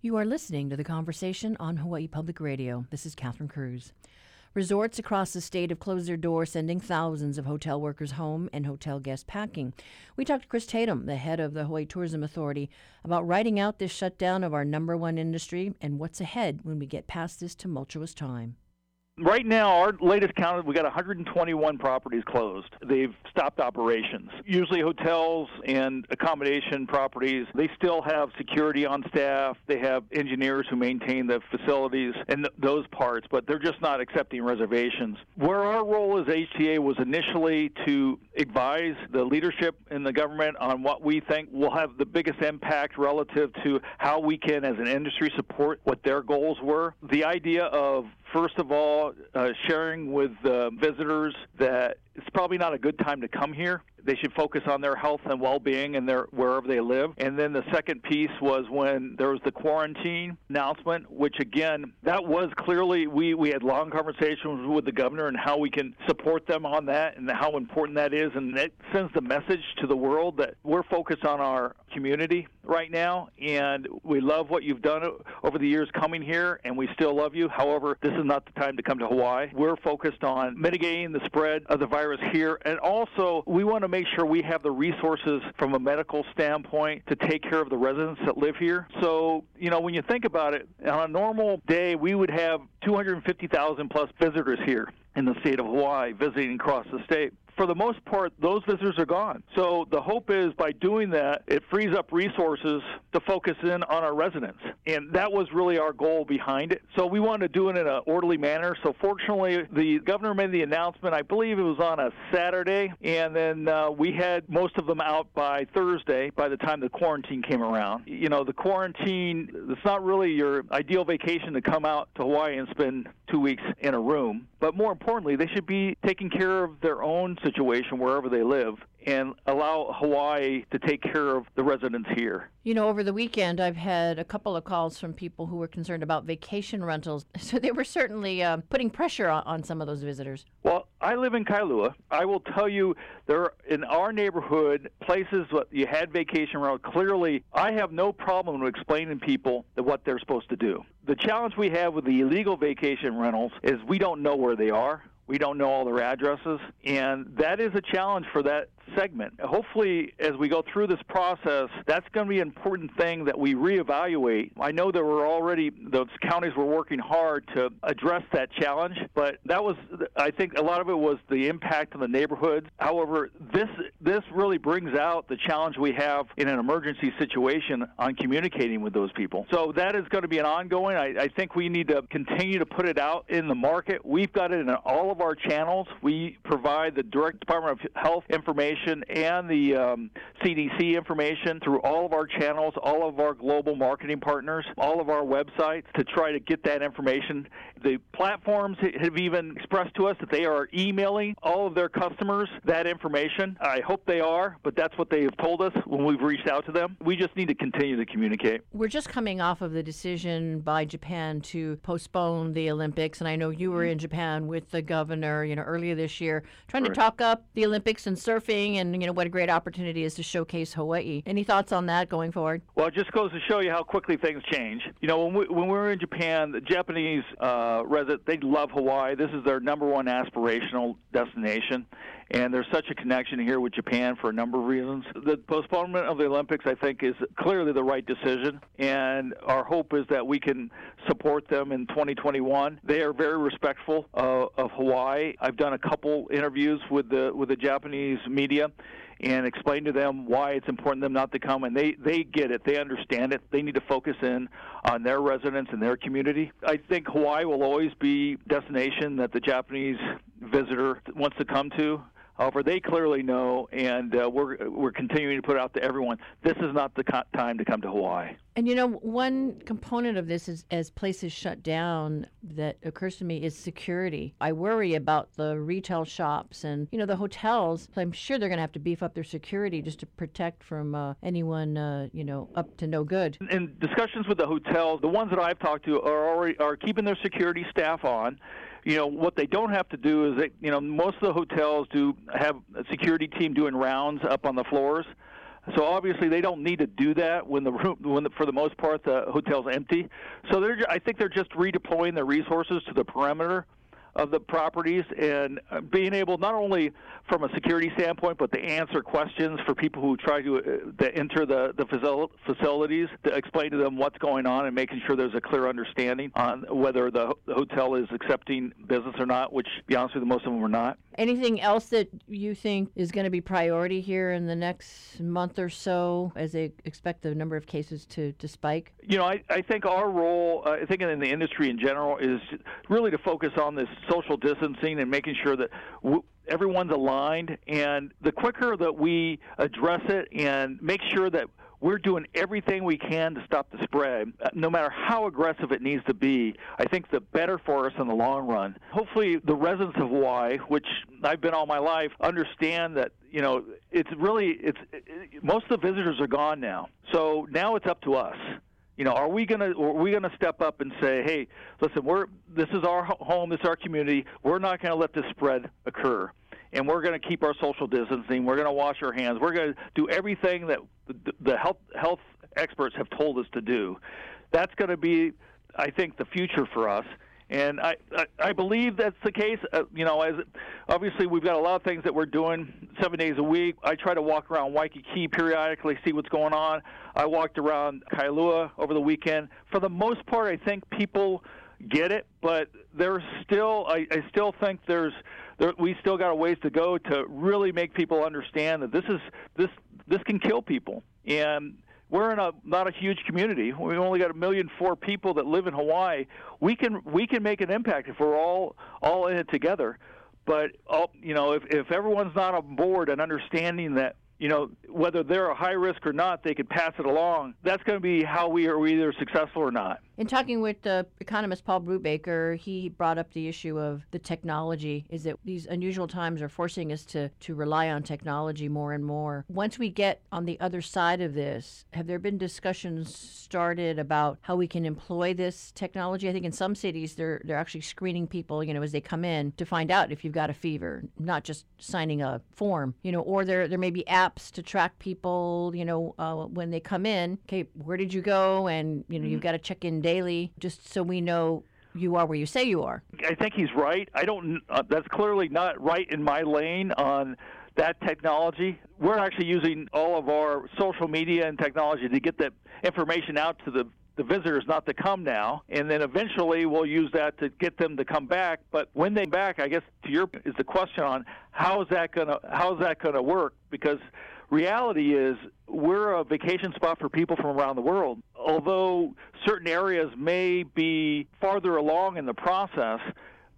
You are listening to the conversation on Hawaii Public Radio. This is Catherine Cruz. Resorts across the state have closed their doors, sending thousands of hotel workers home and hotel guests packing. We talked to Chris Tatum, the head of the Hawaii Tourism Authority, about writing out this shutdown of our number one industry and what's ahead when we get past this tumultuous time right now, our latest count, we got 121 properties closed. They've stopped operations. Usually, hotels and accommodation properties, they still have security on staff. They have engineers who maintain the facilities and th- those parts, but they're just not accepting reservations. Where our role as HTA was initially to advise the leadership in the government on what we think will have the biggest impact relative to how we can, as an industry, support what their goals were. The idea of first of all, uh, sharing with uh, visitors that it's probably not a good time to come here. They should focus on their health and well-being and their wherever they live. And then the second piece was when there was the quarantine announcement, which again, that was clearly we we had long conversations with the governor and how we can support them on that and how important that is. And it sends the message to the world that we're focused on our community right now, and we love what you've done over the years coming here, and we still love you. However, this is not the time to come to Hawaii. We're focused on mitigating the spread of the virus virus here. And also, we want to make sure we have the resources from a medical standpoint to take care of the residents that live here. So, you know, when you think about it, on a normal day, we would have 250,000 plus visitors here in the state of Hawaii visiting across the state for the most part, those visitors are gone. So the hope is by doing that, it frees up resources to focus in on our residents. And that was really our goal behind it. So we wanted to do it in an orderly manner. So fortunately, the governor made the announcement, I believe it was on a Saturday, and then uh, we had most of them out by Thursday by the time the quarantine came around. You know, the quarantine, it's not really your ideal vacation to come out to Hawaii and spend two weeks in a room. But more importantly, they should be taking care of their own situation wherever they live and allow Hawaii to take care of the residents here. You know, over the weekend, I've had a couple of calls from people who were concerned about vacation rentals. So they were certainly uh, putting pressure on, on, some of those visitors. Well, I live in Kailua. I will tell you, there are, in our neighborhood, places that you had vacation rentals. Clearly, I have no problem explaining people what they're supposed to do. The challenge we have with the illegal vacation rentals is we don't know where they are. We don't know all their addresses, and that is a challenge for that segment. Hopefully, as we go through this process, that's going to be an important thing that we reevaluate. I know that we're already, those counties were working hard to address that challenge, but that was, I think a lot of it was the impact on the neighborhoods. However, this, this really brings out the challenge we have in an emergency situation on communicating with those people. So that is going to be an ongoing. I, I think we need to continue to put it out in the market. We've got it in all of of our channels. We provide the direct Department of Health information and the um, CDC information through all of our channels, all of our global marketing partners, all of our websites to try to get that information. The platforms have even expressed to us that they are emailing all of their customers that information. I hope they are, but that's what they have told us when we've reached out to them. We just need to continue to communicate. We're just coming off of the decision by Japan to postpone the Olympics, and I know you were in Japan with the governor governor, you know, earlier this year, trying right. to talk up the Olympics and surfing and, you know, what a great opportunity is to showcase Hawaii. Any thoughts on that going forward? Well, it just goes to show you how quickly things change. You know, when we, when we were in Japan, the Japanese uh, resident, they love Hawaii. This is their number one aspirational destination and there's such a connection here with Japan for a number of reasons. The postponement of the Olympics, I think, is clearly the right decision, and our hope is that we can support them in 2021. They are very respectful uh, of Hawaii. I've done a couple interviews with the with the Japanese media and explain to them why it's important them not to come and they they get it they understand it they need to focus in on their residents and their community i think hawaii will always be destination that the japanese visitor wants to come to However, they clearly know, and uh, we're we're continuing to put out to everyone. This is not the co- time to come to Hawaii. And you know, one component of this is as places shut down that occurs to me is security. I worry about the retail shops and you know the hotels. I'm sure they're going to have to beef up their security just to protect from uh, anyone uh, you know up to no good. In discussions with the hotels, the ones that I've talked to are already are keeping their security staff on you know what they don't have to do is that you know most of the hotels do have a security team doing rounds up on the floors So obviously they don't need to do that when the room, when the, for the most part the hotel's empty. So they're, I think they're just redeploying their resources to the perimeter of the properties and uh, being able not only from a security standpoint but to answer questions for people who try to, uh, to enter the, the facilities to explain to them what's going on and making sure there's a clear understanding on whether the, the hotel is accepting business or not which to be honest with you most of them are not Anything else that you think is going to be priority here in the next month or so as they expect the number of cases to, to spike? You know, I, I think our role, uh, I think in the industry in general, is really to focus on this social distancing and making sure that w- everyone's aligned. And the quicker that we address it and make sure that we're doing everything we can to stop the spread, uh, no matter how aggressive it needs to be. I think the better for us in the long run. Hopefully, the residents of Hawaii, which I've been all my life, understand that you know it's really it's it, most of the visitors are gone now. So now it's up to us. You know, are we gonna are we gonna step up and say, hey, listen, we're this is our home, this is our community. We're not going to let this spread occur and we're going to keep our social distancing. We're going to wash our hands. We're going to do everything that the health health experts have told us to do. That's going to be, I think, the future for us. And I, I, I believe that's the case. Uh, you know, as obviously we've got a lot of things that we're doing seven days a week. I try to walk around Waikiki periodically, see what's going on. I walked around Kailua over the weekend. For the most part, I think people get it, but there's still, I, I still think there's there, we still got a ways to go to really make people understand that this is this this can kill people and we're in a not a huge community. We only got a million four people that live in Hawaii. We can we can make an impact if we're all all in it together. But you know, if if everyone's not on board and understanding that you know, whether they're a high risk or not, they could pass it along. That's going to be how we are either successful or not. In talking with uh, economist Paul Brewbaker, he brought up the issue of the technology. Is that these unusual times are forcing us to to rely on technology more and more. Once we get on the other side of this, have there been discussions started about how we can employ this technology? I think in some cities they're they're actually screening people, you know, as they come in to find out if you've got a fever, not just signing a form, you know, or there there may be apps to track people, you know, uh, when they come in. Okay, where did you go? And you know, mm-hmm. you've got to check in daily, just so we know you are where you say you are. I think he's right. I don't. Uh, that's clearly not right in my lane on that technology. We're actually using all of our social media and technology to get that information out to the the visitors not to come now, and then eventually we'll use that to get them to come back. But when they back, I guess to your is the question on how is that gonna how is that gonna work? Because reality is we're a vacation spot for people from around the world. Although certain areas may be farther along in the process,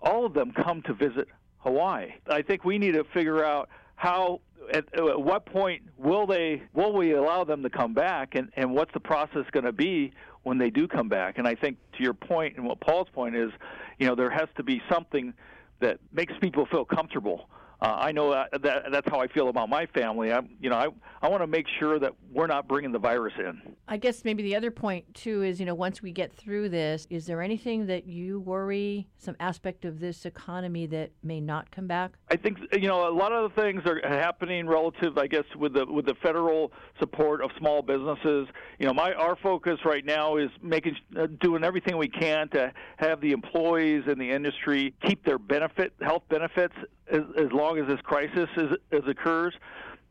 all of them come to visit Hawaii. I think we need to figure out how at, at what point will they will we allow them to come back and, and what's the process going to be when they do come back and I think to your point and what Paul's point is you know there has to be something that makes people feel comfortable uh, I know that, that that's how I feel about my family. I, you know, I I want to make sure that we're not bringing the virus in. I guess maybe the other point too is, you know, once we get through this, is there anything that you worry, some aspect of this economy that may not come back? I think you know a lot of the things are happening relative, I guess, with the with the federal support of small businesses. You know, my our focus right now is making uh, doing everything we can to have the employees in the industry keep their benefit health benefits as, as long as this crisis is, is occurs.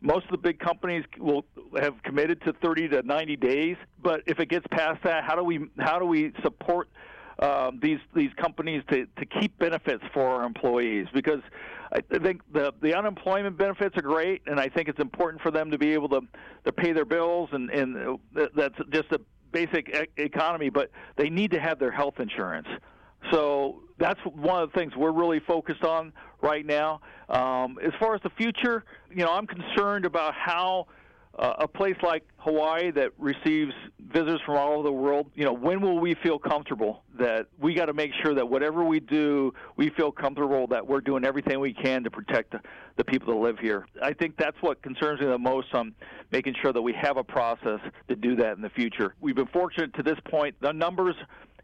Most of the big companies will have committed to 30 to 90 days, but if it gets past that, how do we how do we support um, these these companies to, to keep benefits for our employees? Because I think the the unemployment benefits are great, and I think it's important for them to be able to to pay their bills, and and that's just a basic economy. But they need to have their health insurance. So that's one of the things we're really focused on right now. Um, as far as the future, you know, I'm concerned about how uh, a place like Hawaii that receives visitors from all over the world, you know, when will we feel comfortable that we got to make sure that whatever we do, we feel comfortable that we're doing everything we can to protect the, the people that live here. I think that's what concerns me the most on making sure that we have a process to do that in the future. We've been fortunate to this point. The numbers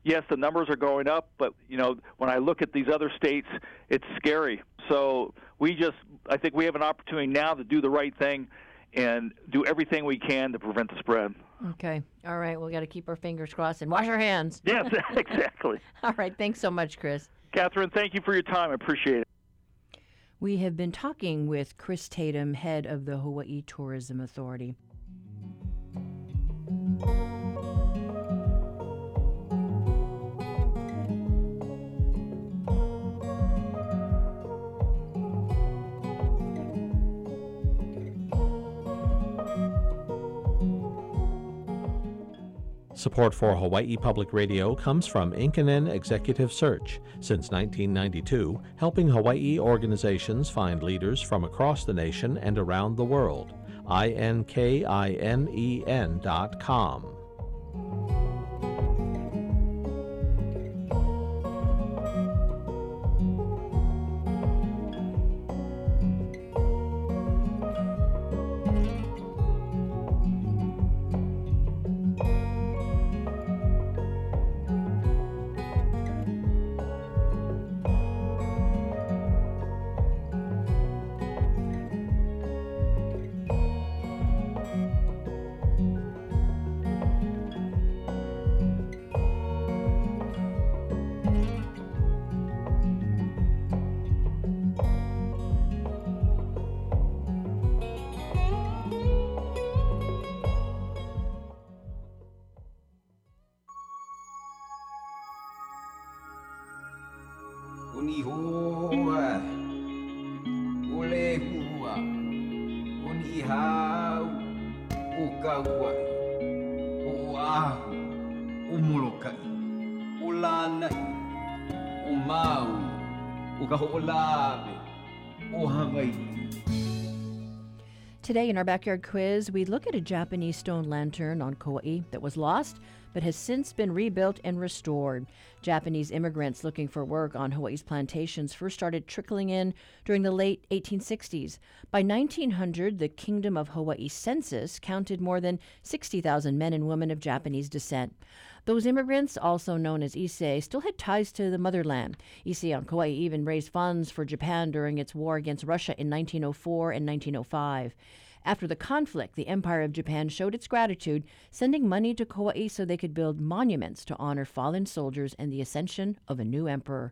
yes, the numbers are going up, but you know, when I look at these other states, it's scary. So we just, I think we have an opportunity now to do the right thing and do everything we can to prevent the spread. Okay. All right. We've got to keep our fingers crossed and wash our hands. Yes, exactly. All right. Thanks so much, Chris. Catherine, thank you for your time. I appreciate it. We have been talking with Chris Tatum, head of the Hawaii Tourism Authority. Support for Hawaii Public Radio comes from Inkinen Executive Search, since 1992, helping Hawaii organizations find leaders from across the nation and around the world. I-N-K-I-N-E-N dot com. In our backyard quiz, we look at a Japanese stone lantern on Kauai that was lost but has since been rebuilt and restored. Japanese immigrants looking for work on Hawaii's plantations first started trickling in during the late 1860s. By 1900, the Kingdom of Hawaii census counted more than 60,000 men and women of Japanese descent. Those immigrants, also known as Issei, still had ties to the motherland. Issei on Kauai even raised funds for Japan during its war against Russia in 1904 and 1905. After the conflict, the Empire of Japan showed its gratitude, sending money to Kauai so they could build monuments to honor fallen soldiers and the ascension of a new emperor.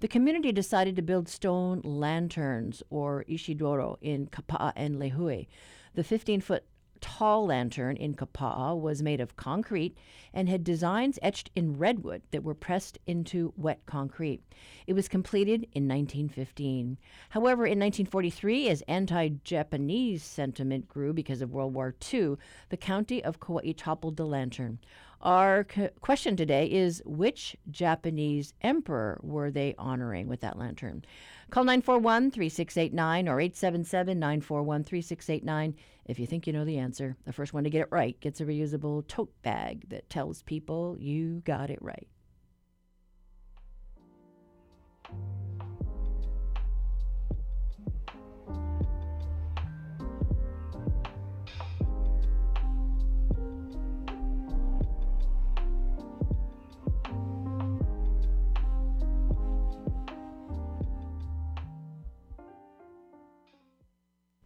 The community decided to build stone lanterns, or ishidoro, in Kapa'a and Lihue. The 15 foot tall lantern in Kapa'a was made of concrete and had designs etched in redwood that were pressed into wet concrete. It was completed in 1915. However, in 1943, as anti Japanese sentiment grew because of World War II, the county of Kauai toppled the lantern. Our c- question today is which Japanese emperor were they honoring with that lantern? Call 941 3689 or 877 941 3689 if you think you know the answer. The first one to get it right gets a reusable tote bag that tells people you got it right.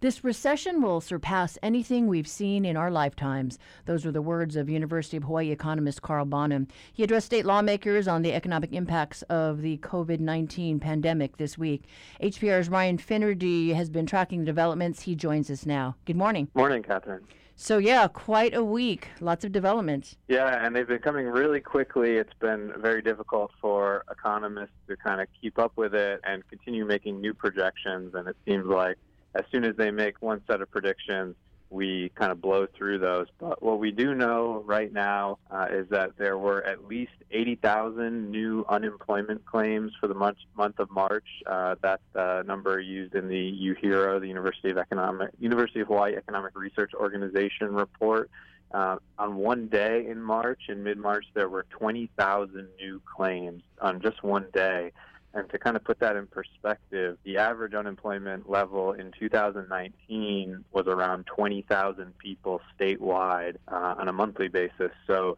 This recession will surpass anything we've seen in our lifetimes. Those were the words of University of Hawaii economist Carl Bonham. He addressed state lawmakers on the economic impacts of the COVID 19 pandemic this week. HPR's Ryan Finnerty has been tracking the developments. He joins us now. Good morning. Morning, Catherine. So, yeah, quite a week. Lots of developments. Yeah, and they've been coming really quickly. It's been very difficult for economists to kind of keep up with it and continue making new projections. And it seems like as soon as they make one set of predictions, we kind of blow through those. But what we do know right now uh, is that there were at least 80,000 new unemployment claims for the month, month of March. Uh, that's the number used in the UHERO, the University of Economic University of Hawaii Economic Research Organization report. Uh, on one day in March, in mid-March, there were 20,000 new claims on just one day. And to kind of put that in perspective, the average unemployment level in 2019 was around 20,000 people statewide uh, on a monthly basis. So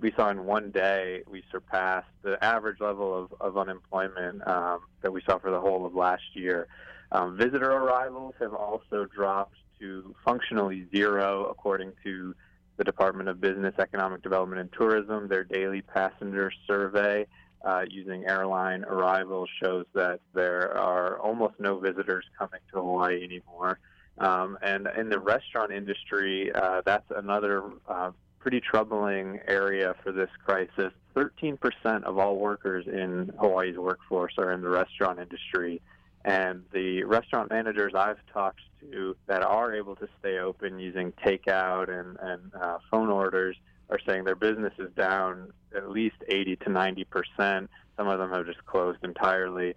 we saw in one day we surpassed the average level of, of unemployment um, that we saw for the whole of last year. Um, visitor arrivals have also dropped to functionally zero, according to the Department of Business, Economic Development, and Tourism. Their daily passenger survey uh, using airline arrivals shows that there are almost no visitors coming to Hawaii anymore. Um, and in the restaurant industry, uh, that's another uh, pretty troubling area for this crisis. 13% of all workers in Hawaii's workforce are in the restaurant industry. And the restaurant managers I've talked to that are able to stay open using takeout and, and uh, phone orders are saying their business is down at least 80 to 90 percent. Some of them have just closed entirely.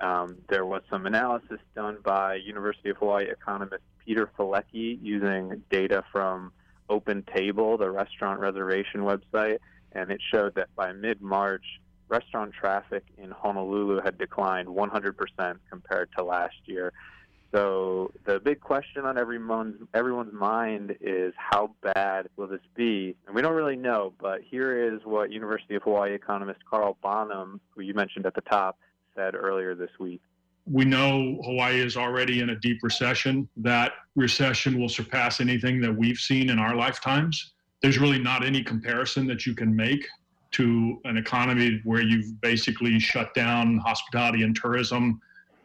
Um, there was some analysis done by University of Hawaii economist Peter Fuleky using data from Open Table, the restaurant reservation website, and it showed that by mid-March, restaurant traffic in Honolulu had declined 100% compared to last year. So the big question on everyone's everyone's mind is how bad will this be? And we don't really know, but here is what University of Hawaii economist Carl Bonham, who you mentioned at the top, said earlier this week. We know Hawaii is already in a deep recession. That recession will surpass anything that we've seen in our lifetimes. There's really not any comparison that you can make to an economy where you've basically shut down hospitality and tourism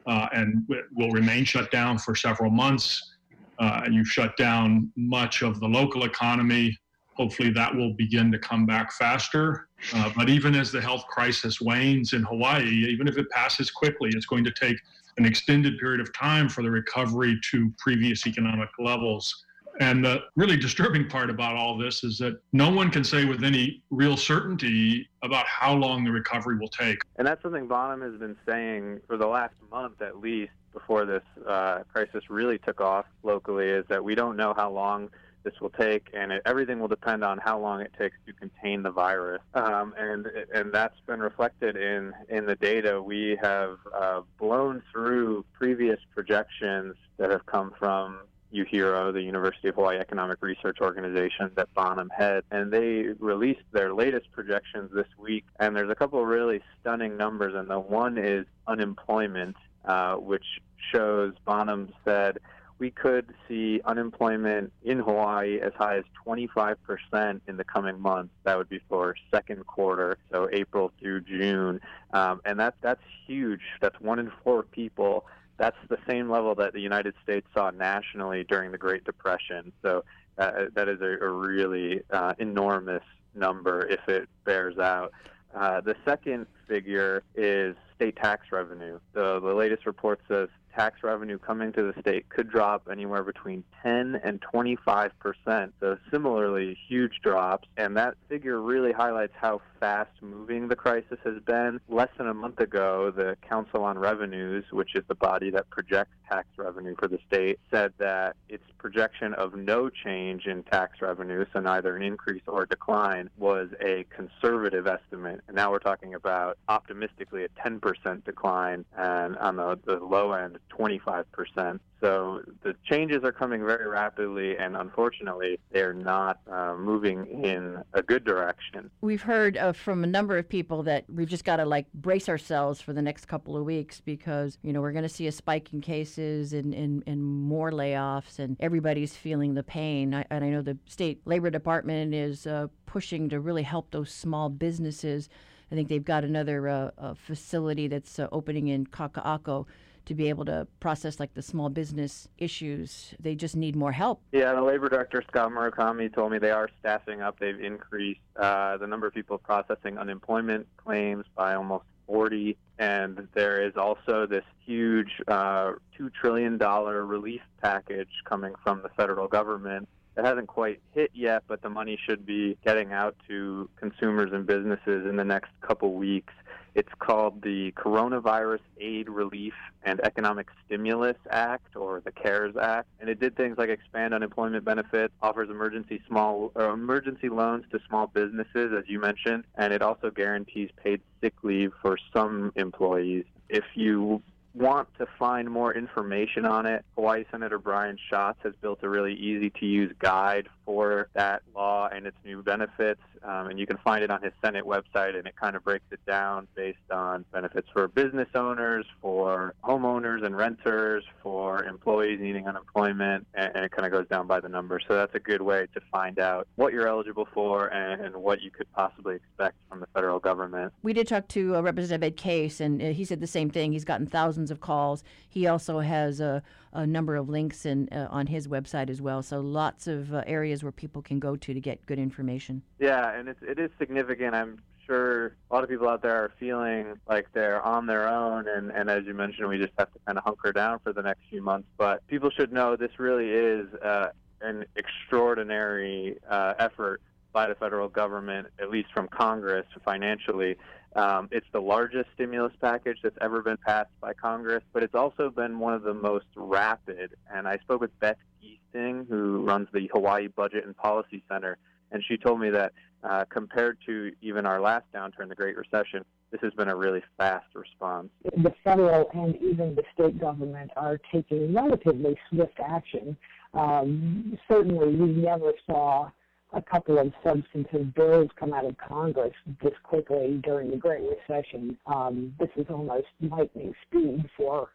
uh, and will remain shut down for several months. Uh, you've shut down much of the local economy. Hopefully, that will begin to come back faster. Uh, but even as the health crisis wanes in Hawaii, even if it passes quickly, it's going to take an extended period of time for the recovery to previous economic levels. And the really disturbing part about all this is that no one can say with any real certainty about how long the recovery will take. And that's something Bonham has been saying for the last month at least before this uh, crisis really took off locally is that we don't know how long this will take, and it, everything will depend on how long it takes to contain the virus. Um, and and that's been reflected in in the data. We have uh, blown through previous projections that have come from UHERO, the University of Hawaii Economic Research Organization that Bonham head, and they released their latest projections this week. And there's a couple of really stunning numbers, and the one is unemployment, uh, which shows Bonham said we could see unemployment in Hawaii as high as 25% in the coming months. That would be for second quarter, so April through June, um, and that that's huge. That's one in four people that's the same level that the United States saw nationally during the Great Depression. So uh, that is a, a really uh, enormous number if it bears out. Uh, the second figure is state tax revenue. The, the latest report says tax revenue coming to the state could drop anywhere between 10 and 25 percent. So similarly, huge drops. And that figure really highlights how fast moving the crisis has been. Less than a month ago, the Council on Revenues, which is the body that projects tax revenue for the state, said that its projection of no change in tax revenue, so neither an increase or a decline, was a conservative estimate. And now we're talking about optimistically a 10% decline, and on the, the low end, 25%. So the changes are coming very rapidly, and unfortunately, they're not uh, moving in a good direction. We've heard uh, from a number of people that we've just got to like brace ourselves for the next couple of weeks because you know we're going to see a spike in cases and, and, and more layoffs, and everybody's feeling the pain. I, and I know the state labor department is uh, pushing to really help those small businesses. I think they've got another uh, facility that's uh, opening in Kaka'ako to be able to process like the small business issues. They just need more help. Yeah, the labor director Scott Murakami told me they are staffing up. They've increased uh, the number of people processing unemployment claims by almost 40. And there is also this huge uh, $2 trillion relief package coming from the federal government. It hasn't quite hit yet, but the money should be getting out to consumers and businesses in the next couple weeks. It's called the Coronavirus Aid Relief and Economic Stimulus Act, or the CARES Act, and it did things like expand unemployment benefits, offers emergency small uh, emergency loans to small businesses, as you mentioned, and it also guarantees paid sick leave for some employees. If you want to find more information on it, Hawaii Senator Brian Schatz has built a really easy to use guide for that law and its new benefits. Um, and you can find it on his Senate website, and it kind of breaks it down based on benefits for business owners, for homeowners and renters, for employees needing unemployment, and, and it kind of goes down by the numbers. So that's a good way to find out what you're eligible for and, and what you could possibly expect from the federal government. We did talk to uh, Representative Ed Case, and uh, he said the same thing. He's gotten thousands of calls. He also has a, a number of links in, uh, on his website as well. So lots of uh, areas where people can go to to get good information. Yeah, and it's, it is significant. I'm sure a lot of people out there are feeling like they're on their own, and, and as you mentioned, we just have to kind of hunker down for the next few months. But people should know this really is uh, an extraordinary uh, effort by the federal government, at least from Congress financially. Um, it's the largest stimulus package that's ever been passed by Congress, but it's also been one of the most rapid. And I spoke with Beth Giesting, who runs the Hawaii Budget and Policy Center, and she told me that uh, compared to even our last downturn, the Great Recession, this has been a really fast response. The federal and even the state government are taking relatively swift action. Um, certainly, we never saw a couple of substantive bills come out of Congress this quickly during the Great Recession. Um, this is almost lightning speed for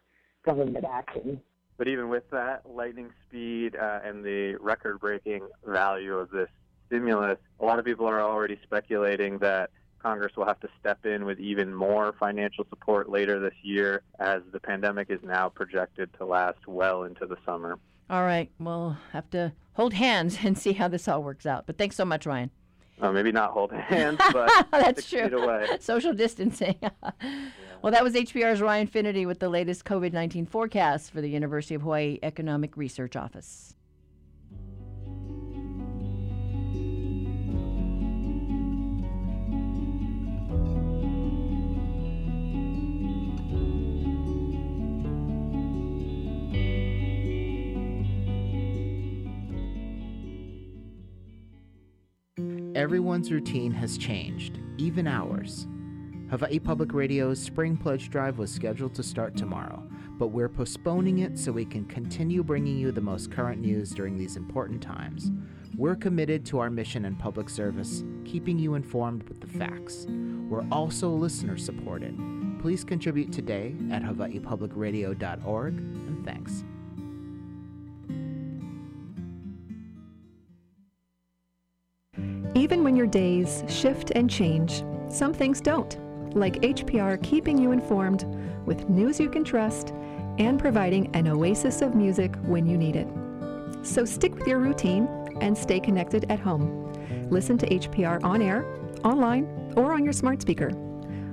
government action. But even with that lightning speed uh, and the record breaking value of this stimulus, a lot of people are already speculating that Congress will have to step in with even more financial support later this year as the pandemic is now projected to last well into the summer. All right. We'll have to hold hands and see how this all works out. But thanks so much, Ryan. Uh, maybe not hold hands, but That's true. feet away. Social distancing. Well, that was HPR's Ryan Finnerty with the latest COVID 19 forecast for the University of Hawaii Economic Research Office. Everyone's routine has changed, even ours. Hawaii Public Radio's Spring Pledge Drive was scheduled to start tomorrow, but we're postponing it so we can continue bringing you the most current news during these important times. We're committed to our mission and public service, keeping you informed with the facts. We're also listener supported. Please contribute today at hawaiipublicradio.org, and thanks. Even when your days shift and change, some things don't, like HPR keeping you informed with news you can trust and providing an oasis of music when you need it. So stick with your routine and stay connected at home. Listen to HPR on air, online, or on your smart speaker.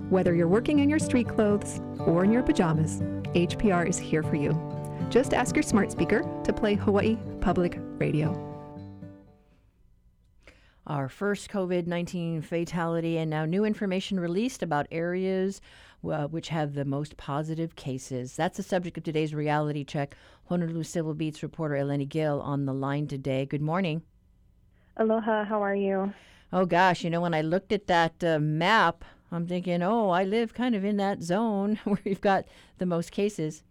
Whether you're working in your street clothes or in your pajamas, HPR is here for you. Just ask your smart speaker to play Hawaii Public Radio. Our first COVID 19 fatality, and now new information released about areas uh, which have the most positive cases. That's the subject of today's reality check. Honolulu Civil Beat's reporter Eleni Gill on the line today. Good morning. Aloha, how are you? Oh, gosh, you know, when I looked at that uh, map, I'm thinking, oh, I live kind of in that zone where you've got the most cases.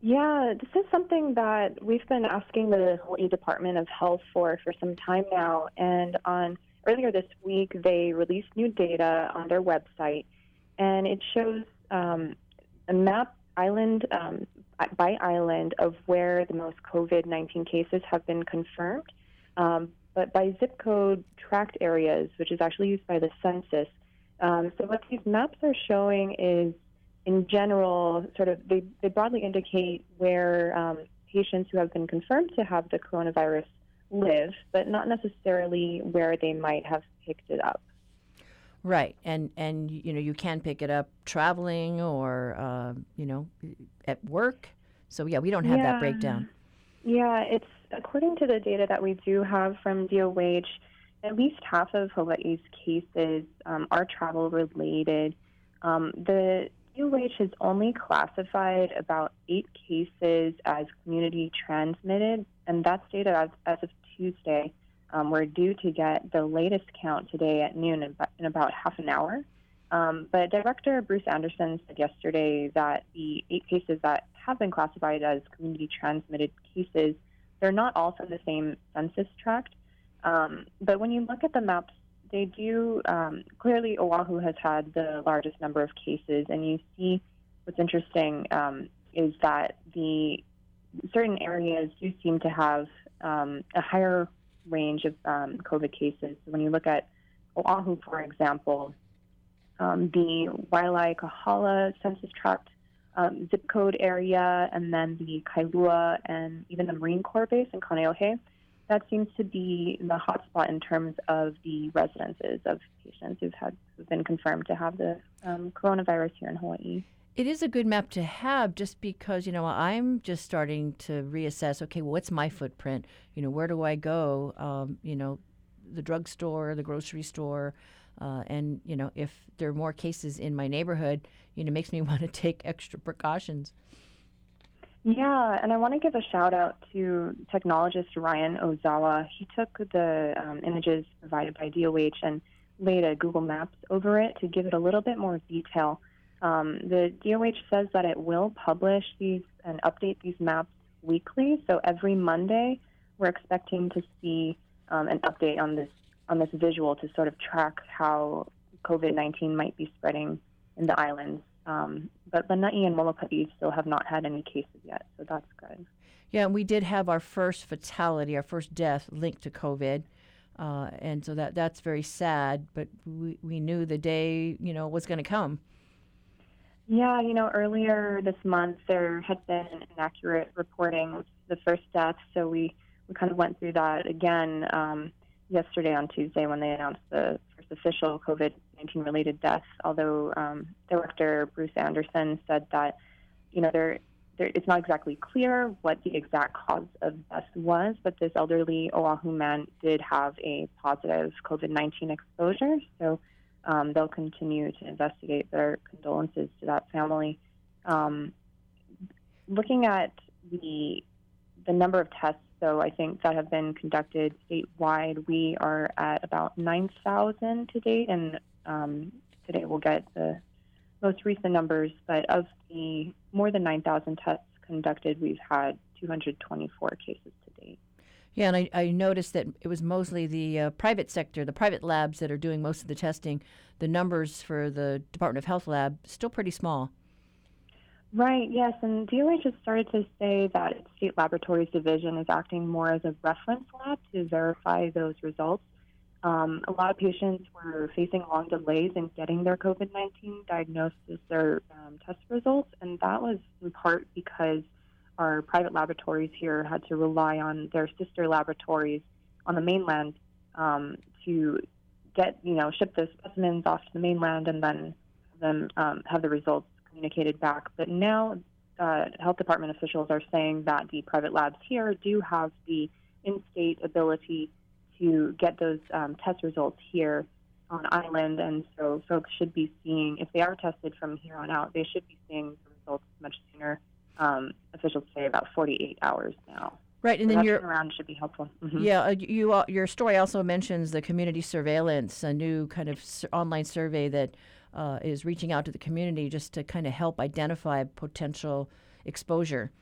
Yeah, this is something that we've been asking the Hawaii Department of Health for for some time now. And on earlier this week, they released new data on their website, and it shows um, a map island um, by island of where the most COVID 19 cases have been confirmed. Um, but by zip code tracked areas, which is actually used by the census. Um, so what these maps are showing is in general, sort of, they, they broadly indicate where um, patients who have been confirmed to have the coronavirus live, but not necessarily where they might have picked it up. Right, and and you know you can pick it up traveling or uh, you know at work. So yeah, we don't have yeah. that breakdown. Yeah, it's according to the data that we do have from DOH. At least half of Hawaii's cases um, are travel related. Um, the DOH has only classified about eight cases as community transmitted, and that's data as, as of Tuesday. Um, we're due to get the latest count today at noon in, in about half an hour. Um, but Director Bruce Anderson said yesterday that the eight cases that have been classified as community transmitted cases, they're not all from the same census tract. Um, but when you look at the maps, they do um, clearly Oahu has had the largest number of cases, and you see what's interesting um, is that the certain areas do seem to have um, a higher range of um, COVID cases. When you look at Oahu, for example, um, the Waialae Kahala census tract um, zip code area, and then the Kailua and even the Marine Corps base in Kaneohe, that seems to be the hotspot in terms of the residences of patients who've had who've been confirmed to have the um, coronavirus here in Hawaii. It is a good map to have just because, you know, I'm just starting to reassess okay, well, what's my footprint? You know, where do I go? Um, you know, the drugstore, the grocery store. Uh, and, you know, if there are more cases in my neighborhood, you know, makes me want to take extra precautions. Yeah, and I want to give a shout out to technologist Ryan Ozawa. He took the um, images provided by DOH and laid a Google Maps over it to give it a little bit more detail. Um, the DOH says that it will publish these and update these maps weekly. So every Monday, we're expecting to see um, an update on this on this visual to sort of track how COVID-19 might be spreading in the islands. Um, but Lanai and Molokai still have not had any cases yet, so that's good. Yeah, and we did have our first fatality, our first death linked to COVID. Uh, and so that that's very sad, but we, we knew the day, you know, was going to come. Yeah, you know, earlier this month there had been inaccurate reporting of the first death, so we, we kind of went through that again um, yesterday on Tuesday when they announced the first official COVID 19 related death. Although um, Director Bruce Anderson said that, you know, there, there, it's not exactly clear what the exact cause of death was, but this elderly Oahu man did have a positive COVID 19 exposure. So um, they'll continue to investigate their condolences to that family. Um, looking at the the number of tests, though, I think that have been conducted statewide, we are at about 9,000 to date, and um, today we'll get the most recent numbers. But of the more than 9,000 tests conducted, we've had 224 cases to date. Yeah, and I, I noticed that it was mostly the uh, private sector, the private labs that are doing most of the testing. The numbers for the Department of Health lab still pretty small. Right, yes, and DOH has started to say that its state laboratories division is acting more as a reference lab to verify those results. Um, a lot of patients were facing long delays in getting their COVID 19 diagnosis or um, test results, and that was in part because our private laboratories here had to rely on their sister laboratories on the mainland um, to get, you know, ship those specimens off to the mainland and then them um, have the results communicated back. But now, uh, health department officials are saying that the private labs here do have the in-state ability to get those um, test results here on island, and so folks should be seeing if they are tested from here on out, they should be seeing the results much sooner um, officials say about 48 hours now. Right, and so then your turnaround should be helpful. Mhm. yeah, uh, you uh, your story also mentions the community surveillance, a new kind of online survey that uh, is reaching out to the community just to kind of help identify potential exposure.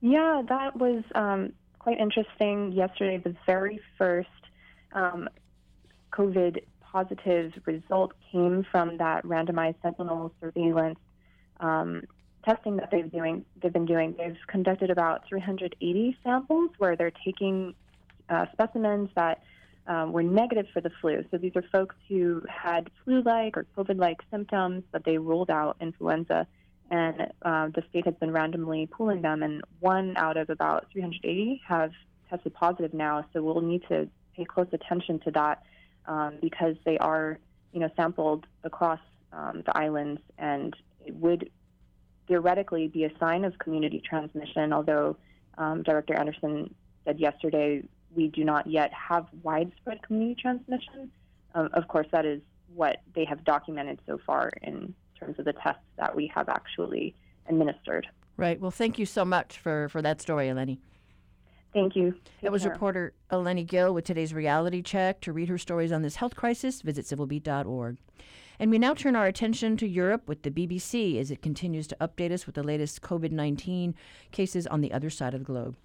Yeah, that was um, quite interesting. Yesterday, the very first um, COVID positive result came from that randomized sentinel surveillance um, testing that they've doing. They've been doing. They've conducted about 380 samples where they're taking uh, specimens that um, were negative for the flu. So these are folks who had flu-like or COVID-like symptoms, but they ruled out influenza and uh, the state has been randomly pooling them, and one out of about 380 have tested positive now. So we'll need to pay close attention to that um, because they are, you know, sampled across um, the islands, and it would theoretically be a sign of community transmission. Although um, Director Anderson said yesterday we do not yet have widespread community transmission. Um, of course, that is what they have documented so far in terms of the tests that we have actually administered. Right. Well, thank you so much for, for that story, Eleni. Thank you. That was care. reporter Eleni Gill with today's reality check. To read her stories on this health crisis, visit civilbeat.org. And we now turn our attention to Europe with the BBC as it continues to update us with the latest COVID 19 cases on the other side of the globe.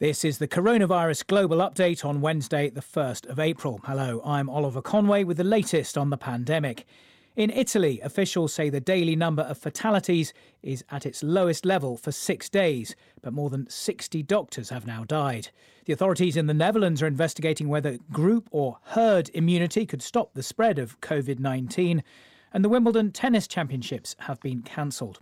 This is the Coronavirus Global Update on Wednesday, the 1st of April. Hello, I'm Oliver Conway with the latest on the pandemic. In Italy, officials say the daily number of fatalities is at its lowest level for six days, but more than 60 doctors have now died. The authorities in the Netherlands are investigating whether group or herd immunity could stop the spread of COVID 19, and the Wimbledon Tennis Championships have been cancelled.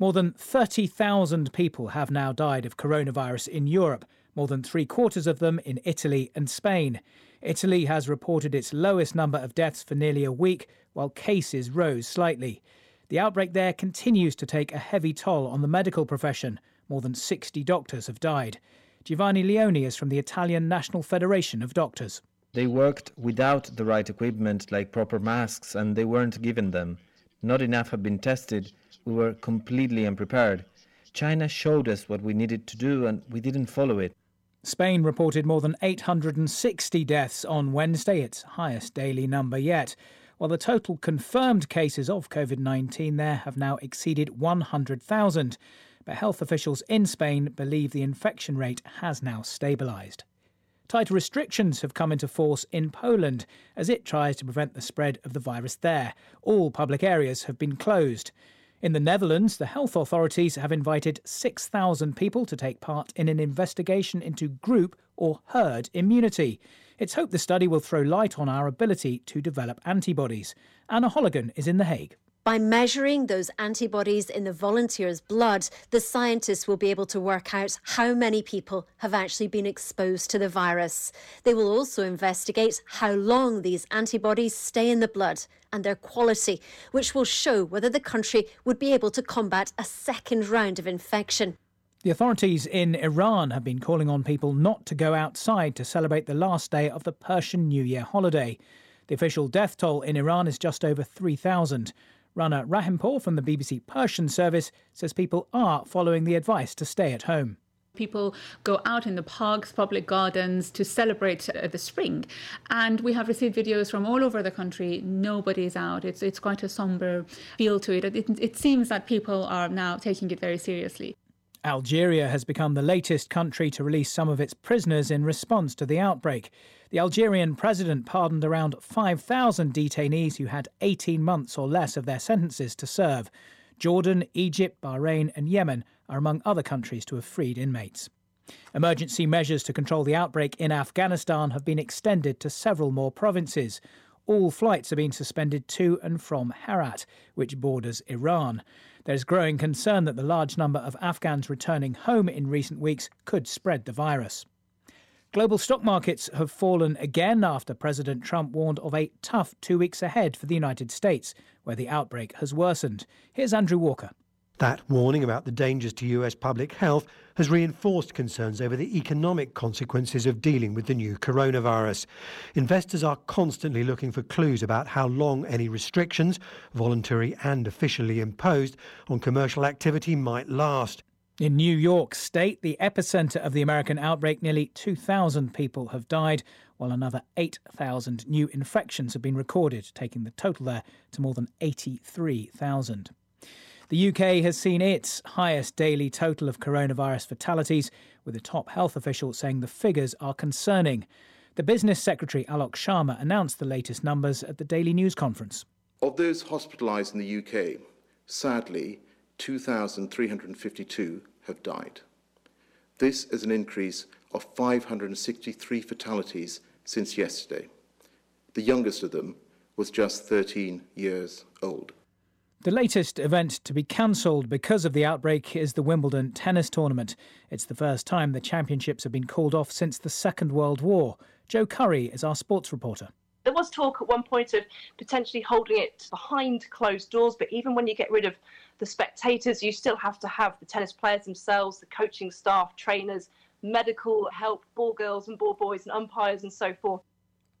More than 30,000 people have now died of coronavirus in Europe, more than three quarters of them in Italy and Spain. Italy has reported its lowest number of deaths for nearly a week, while cases rose slightly. The outbreak there continues to take a heavy toll on the medical profession. More than 60 doctors have died. Giovanni Leoni is from the Italian National Federation of Doctors. They worked without the right equipment like proper masks, and they weren't given them. Not enough had been tested, we were completely unprepared. China showed us what we needed to do, and we didn't follow it. Spain reported more than 860 deaths on Wednesday, its highest daily number yet, while the total confirmed cases of COVID 19 there have now exceeded 100,000. But health officials in Spain believe the infection rate has now stabilised. Tighter restrictions have come into force in Poland as it tries to prevent the spread of the virus there. All public areas have been closed. In the Netherlands, the health authorities have invited 6,000 people to take part in an investigation into group or herd immunity. It's hoped the study will throw light on our ability to develop antibodies. Anna Holligan is in The Hague. By measuring those antibodies in the volunteers' blood, the scientists will be able to work out how many people have actually been exposed to the virus. They will also investigate how long these antibodies stay in the blood and their quality, which will show whether the country would be able to combat a second round of infection. The authorities in Iran have been calling on people not to go outside to celebrate the last day of the Persian New Year holiday. The official death toll in Iran is just over 3,000. Rana Rahimpour from the BBC Persian service says people are following the advice to stay at home. People go out in the parks, public gardens to celebrate uh, the spring. And we have received videos from all over the country. Nobody's out. It's, it's quite a somber feel to it. it. It seems that people are now taking it very seriously. Algeria has become the latest country to release some of its prisoners in response to the outbreak. The Algerian president pardoned around 5,000 detainees who had 18 months or less of their sentences to serve. Jordan, Egypt, Bahrain, and Yemen are among other countries to have freed inmates. Emergency measures to control the outbreak in Afghanistan have been extended to several more provinces. All flights are being suspended to and from Herat, which borders Iran. There's growing concern that the large number of Afghans returning home in recent weeks could spread the virus. Global stock markets have fallen again after President Trump warned of a tough two weeks ahead for the United States, where the outbreak has worsened. Here's Andrew Walker. That warning about the dangers to US public health has reinforced concerns over the economic consequences of dealing with the new coronavirus. Investors are constantly looking for clues about how long any restrictions, voluntary and officially imposed, on commercial activity might last. In New York State, the epicenter of the American outbreak, nearly 2,000 people have died, while another 8,000 new infections have been recorded, taking the total there to more than 83,000. The UK has seen its highest daily total of coronavirus fatalities, with a top health official saying the figures are concerning. The business secretary Alok Sharma announced the latest numbers at the Daily News Conference. Of those hospitalised in the UK, sadly, 2,352 have died. This is an increase of 563 fatalities since yesterday. The youngest of them was just 13 years old. The latest event to be cancelled because of the outbreak is the Wimbledon tennis tournament. It's the first time the championships have been called off since the Second World War. Joe Curry is our sports reporter. There was talk at one point of potentially holding it behind closed doors, but even when you get rid of the spectators, you still have to have the tennis players themselves, the coaching staff, trainers, medical help, ball girls and ball boys, and umpires and so forth.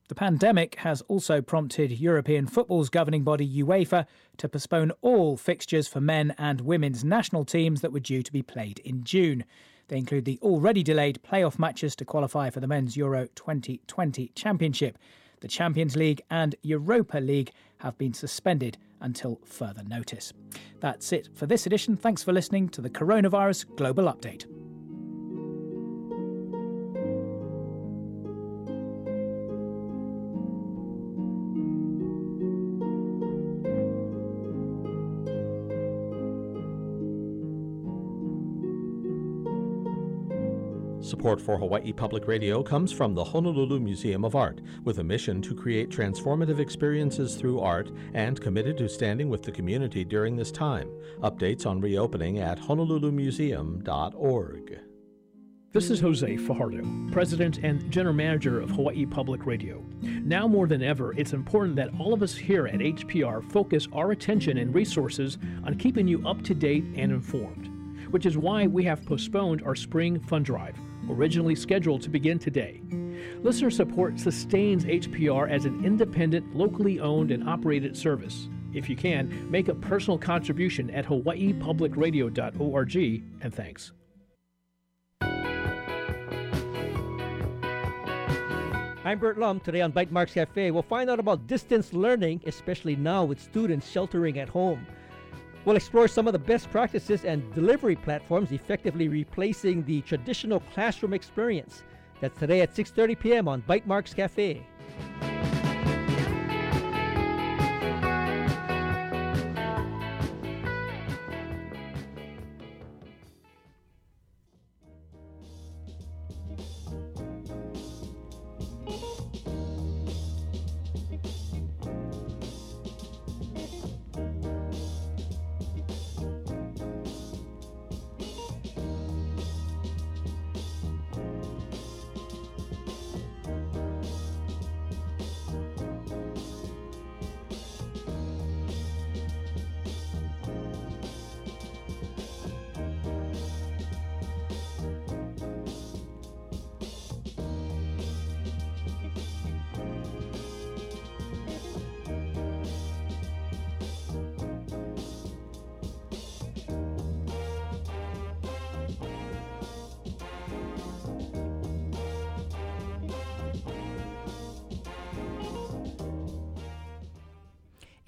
The pandemic has also prompted European football's governing body UEFA to postpone all fixtures for men and women's national teams that were due to be played in June. They include the already delayed playoff matches to qualify for the Men's Euro 2020 Championship. The Champions League and Europa League have been suspended until further notice. That's it for this edition. Thanks for listening to the Coronavirus Global Update. Support for Hawaii Public Radio comes from the Honolulu Museum of Art, with a mission to create transformative experiences through art and committed to standing with the community during this time. Updates on reopening at honolulumuseum.org. This is Jose Fajardo, President and General Manager of Hawaii Public Radio. Now more than ever, it's important that all of us here at HPR focus our attention and resources on keeping you up to date and informed, which is why we have postponed our spring fund drive, originally scheduled to begin today. Listener support sustains HPR as an independent, locally owned, and operated service. If you can, make a personal contribution at hawaiipublicradio.org, and thanks. I'm Bert Lum. Today on Bytemarks Cafe, we'll find out about distance learning, especially now with students sheltering at home. We'll explore some of the best practices and delivery platforms effectively replacing the traditional classroom experience. That's today at 6:30 p.m. on Bytemarks Cafe.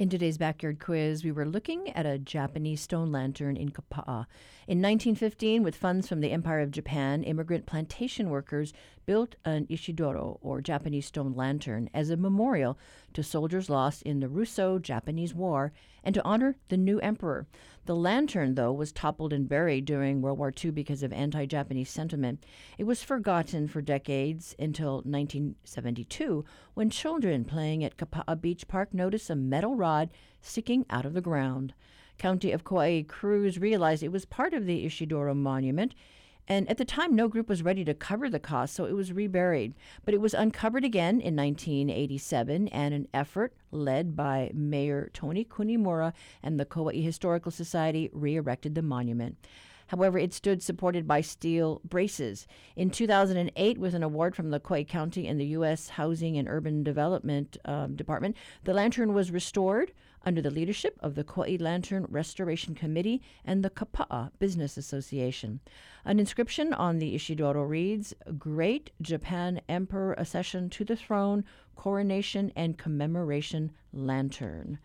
In today's backyard quiz, we were looking at a Japanese stone lantern in Kapa'a. In 1915, with funds from the Empire of Japan, immigrant plantation workers built an ishidoro, or Japanese stone lantern, as a memorial to soldiers lost in the Russo Japanese War and to honor the new emperor. The lantern, though, was toppled and buried during World War II because of anti Japanese sentiment. It was forgotten for decades until 1972 when children playing at Kapa'a Beach Park noticed a metal rod sticking out of the ground. County of Kauai crews realized it was part of the Ishidoro Monument. And at the time, no group was ready to cover the cost, so it was reburied. But it was uncovered again in 1987, and an effort led by Mayor Tony Kunimura and the Kauai Historical Society re erected the monument. However, it stood supported by steel braces. In 2008, with an award from the Kauai County and the U.S. Housing and Urban Development um, Department, the lantern was restored under the leadership of the Kauai Lantern Restoration Committee and the Kapa'a Business Association. An inscription on the Ishidoro reads Great Japan Emperor Accession to the Throne, Coronation and Commemoration Lantern.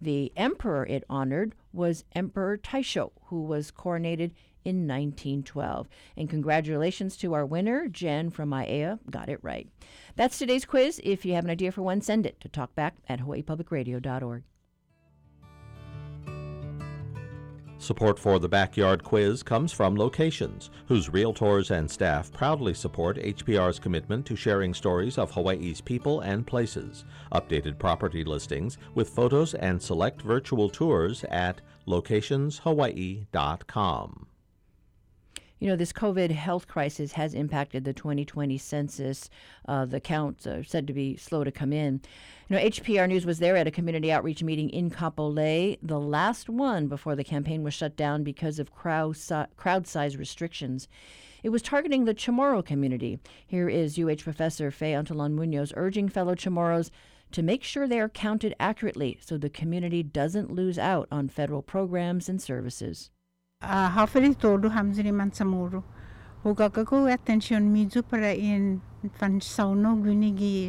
The emperor it honored was Emperor Taisho, who was coronated in 1912. And congratulations to our winner, Jen from Aiea. Got it right. That's today's quiz. If you have an idea for one, send it to talkback at hawaiipublicradio.org. Support for the Backyard Quiz comes from Locations, whose realtors and staff proudly support HPR's commitment to sharing stories of Hawaii's people and places. Updated property listings with photos and select virtual tours at locationshawaii.com. You know, this COVID health crisis has impacted the 2020 census. Uh, the counts are said to be slow to come in. Know, HPR News was there at a community outreach meeting in Kapolei, the last one before the campaign was shut down because of crowd, si- crowd size restrictions. It was targeting the Chamorro community. Here is UH Professor Faye Untalan Munoz urging fellow Chamorros to make sure they are counted accurately so the community doesn't lose out on federal programs and services. samuro hugaga ko attention mizu para in fan sauno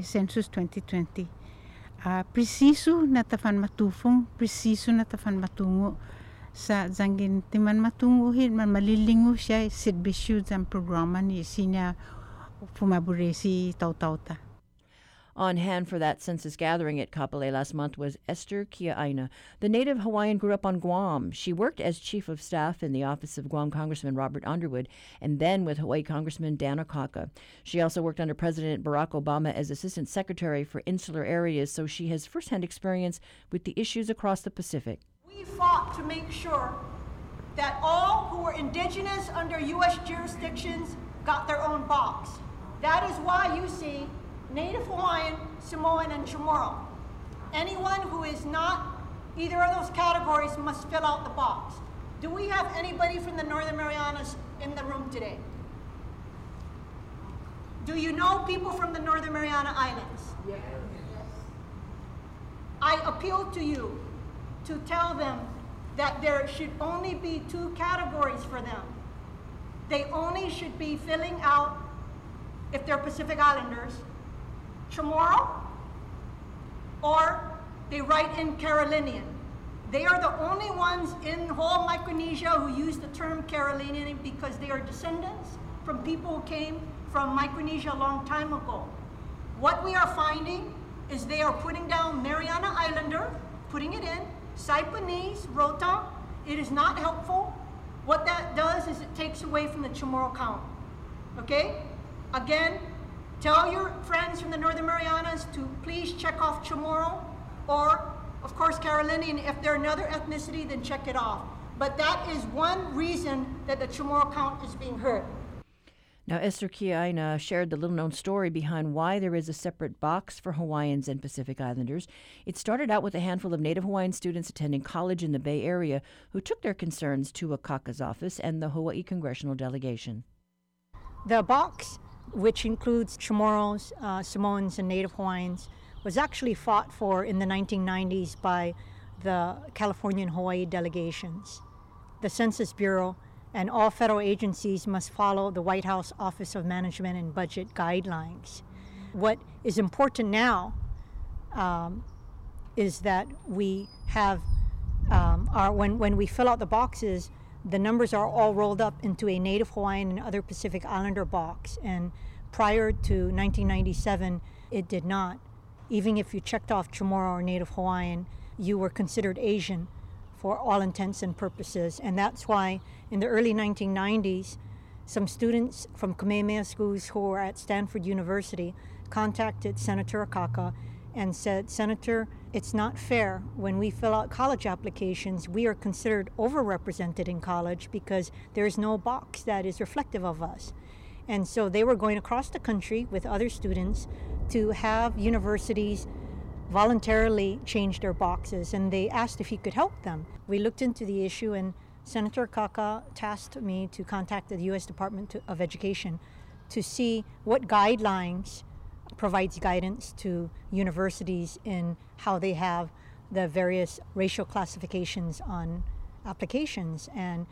census 2020 uh, preciso na tafan matufong preciso na tafan matungo. Sa zangin timan matungo hin man malilingo siya sirbisyo zang programa ni sinya fumaburesi tau-tau ta On hand for that census gathering at Kapolei last month was Esther Kia'aina. The native Hawaiian grew up on Guam. She worked as chief of staff in the office of Guam Congressman Robert Underwood and then with Hawaii Congressman Dan Akaka. She also worked under President Barack Obama as assistant secretary for insular areas, so she has firsthand experience with the issues across the Pacific. We fought to make sure that all who were indigenous under U.S. jurisdictions got their own box. That is why you see Native Hawaiian, Samoan, and Chamorro. Anyone who is not either of those categories must fill out the box. Do we have anybody from the Northern Marianas in the room today? Do you know people from the Northern Mariana Islands? Yes. I appeal to you to tell them that there should only be two categories for them. They only should be filling out, if they're Pacific Islanders, Chamorro, or they write in Carolinian. They are the only ones in whole Micronesia who use the term Carolinian because they are descendants from people who came from Micronesia a long time ago. What we are finding is they are putting down Mariana Islander, putting it in, Saipanese, Rota. It is not helpful. What that does is it takes away from the Chamorro count. Okay? Again, Tell your friends from the Northern Marianas to please check off Chamorro or, of course, Carolinian. If they're another ethnicity, then check it off. But that is one reason that the Chamorro count is being heard. Now, Esther Kia'aina shared the little known story behind why there is a separate box for Hawaiians and Pacific Islanders. It started out with a handful of Native Hawaiian students attending college in the Bay Area who took their concerns to Akaka's office and the Hawaii congressional delegation. The box which includes Chamorros, uh, Samoans, and Native Hawaiians, was actually fought for in the 1990s by the California and Hawaii delegations. The Census Bureau and all federal agencies must follow the White House Office of Management and Budget guidelines. What is important now um, is that we have um, our when when we fill out the boxes, the numbers are all rolled up into a Native Hawaiian and other Pacific Islander box. And prior to 1997, it did not. Even if you checked off Chamorro or Native Hawaiian, you were considered Asian for all intents and purposes. And that's why in the early 1990s, some students from Kamehameha schools who were at Stanford University contacted Senator Akaka and said, Senator, it's not fair when we fill out college applications, we are considered overrepresented in college because there's no box that is reflective of us. And so they were going across the country with other students to have universities voluntarily change their boxes and they asked if he could help them. We looked into the issue and Senator Akaka tasked me to contact the US Department of Education to see what guidelines provides guidance to universities in how they have the various racial classifications on applications. And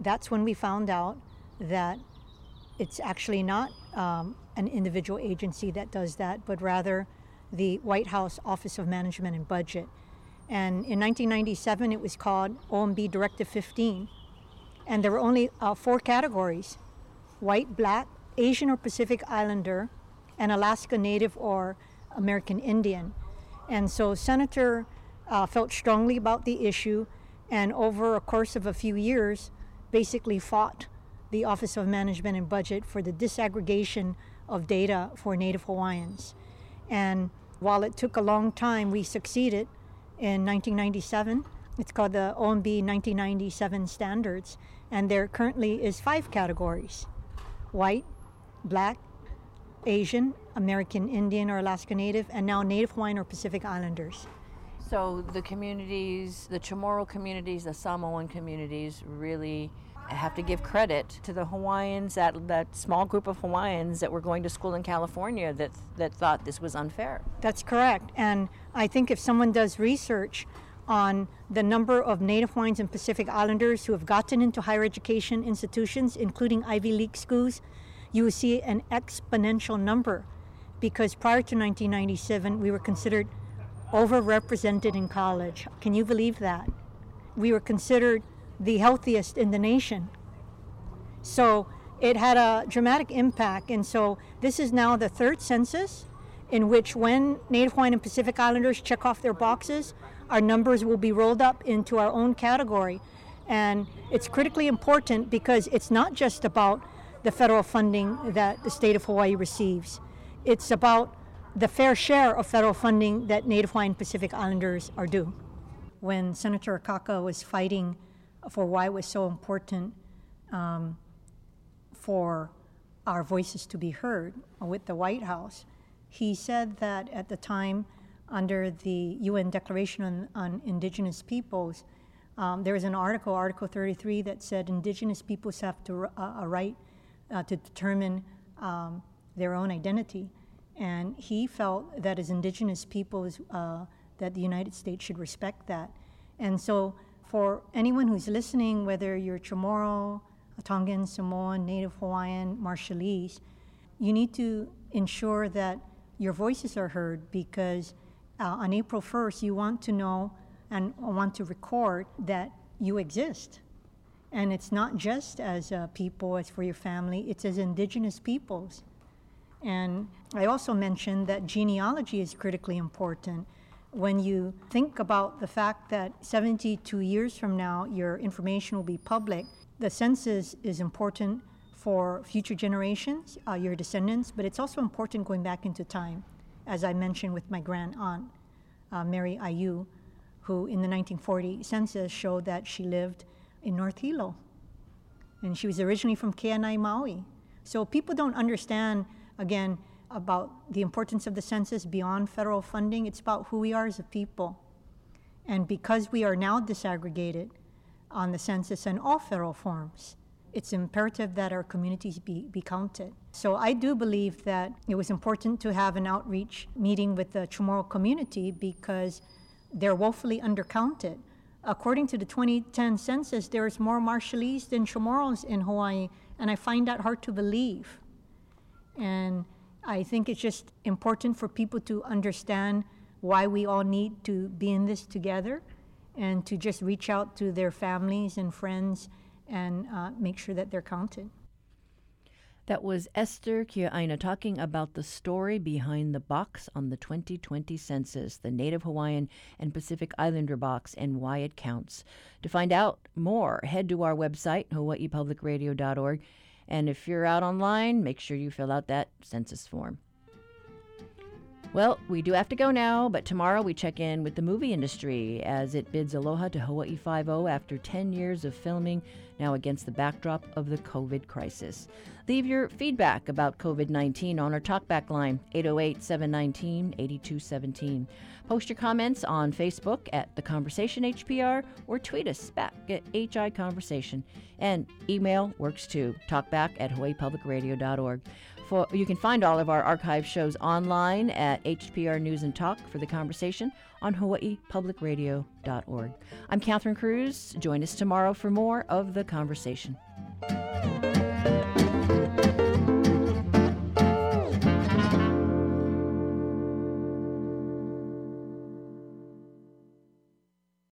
that's when we found out that it's actually not um, an individual agency that does that, but rather the White House Office of Management and Budget. And in 1997, it was called OMB Directive 15. And there were only uh, four categories white, black, Asian or Pacific Islander, an Alaska Native or American Indian. And so Senator uh, felt strongly about the issue and over a course of a few years basically fought the Office of Management and Budget for the disaggregation of data for Native Hawaiians. And while it took a long time, we succeeded in 1997. It's called the OMB 1997 standards, and there currently is five categories white, black, Asian, American Indian or Alaska Native, and now Native Hawaiian or Pacific Islanders. So the communities, the Chamorro communities, the Samoan communities really have to give credit to the Hawaiians, that, that small group of Hawaiians that were going to school in California that, that thought this was unfair. That's correct. And I think if someone does research on the number of Native Hawaiians and Pacific Islanders who have gotten into higher education institutions, including Ivy League schools, you will see an exponential number because prior to 1997, we were considered overrepresented in college. Can you believe that? We were considered the healthiest in the nation. So it had a dramatic impact. And so this is now the third census. in which when Native Hawaiian and Pacific Islanders check off their boxes, our numbers will be rolled up into our own category. And it's critically important because it's not just about the federal funding that the state of Hawaii receives. It's about the fair share of federal funding that Native Hawaiian Pacific Islanders are due. When Senator Akaka was fighting for why it was so important um, for our voices to be heard with the White House, he said that at the time, under the UN Declaration on, on Indigenous Peoples, um, there was an article, Article 33, that said Indigenous peoples have to, uh, a right uh, to determine um, their own identity. And he felt that as Indigenous peoples, uh, that the United States should respect that. And so, for anyone who's listening, whether you're Chamorro, Tongan, Samoan, Native Hawaiian, Marshallese, you need to ensure that your voices are heard because uh, on April 1st, you want to know and want to record that you exist. And it's not just as a people, as for your family, it's as indigenous peoples. And I also mentioned that genealogy is critically important. When you think about the fact that 72 years from now, your information will be public, the census is important for future generations, uh, your descendants, but it's also important going back into time, as I mentioned with my grand aunt, uh, Mary Ayu, who in the 1940 census showed that she lived in North Hilo. And she was originally from Keanae, Maui. So people don't understand, again, about the importance of the census beyond federal funding. It's about who we are as a people. And because we are now disaggregated on the census and all federal forms, it's imperative that our communities be, be counted. So I do believe that it was important to have an outreach meeting with the Chamorro community because they're woefully undercounted. According to the 2010 census, there's more Marshallese than Chamorros in Hawaii, and I find that hard to believe. And I think it's just important for people to understand why we all need to be in this together and to just reach out to their families and friends and uh, make sure that they're counted. That was Esther Kia'aina talking about the story behind the box on the 2020 census, the Native Hawaiian and Pacific Islander box, and why it counts. To find out more, head to our website, hawaiipublicradio.org. And if you're out online, make sure you fill out that census form. Well, we do have to go now, but tomorrow we check in with the movie industry as it bids aloha to Hawaii 5-0 after 10 years of filming, now against the backdrop of the COVID crisis. Leave your feedback about COVID 19 on our talkback line, 808 719 8217. Post your comments on Facebook at The Conversation HPR or tweet us back at HI Conversation. And email works too, talkback at hawaiipublicradio.org. For, you can find all of our archive shows online at HPR News and Talk for the conversation on hawaiipublicradio.org. I'm Catherine Cruz. Join us tomorrow for more of the conversation.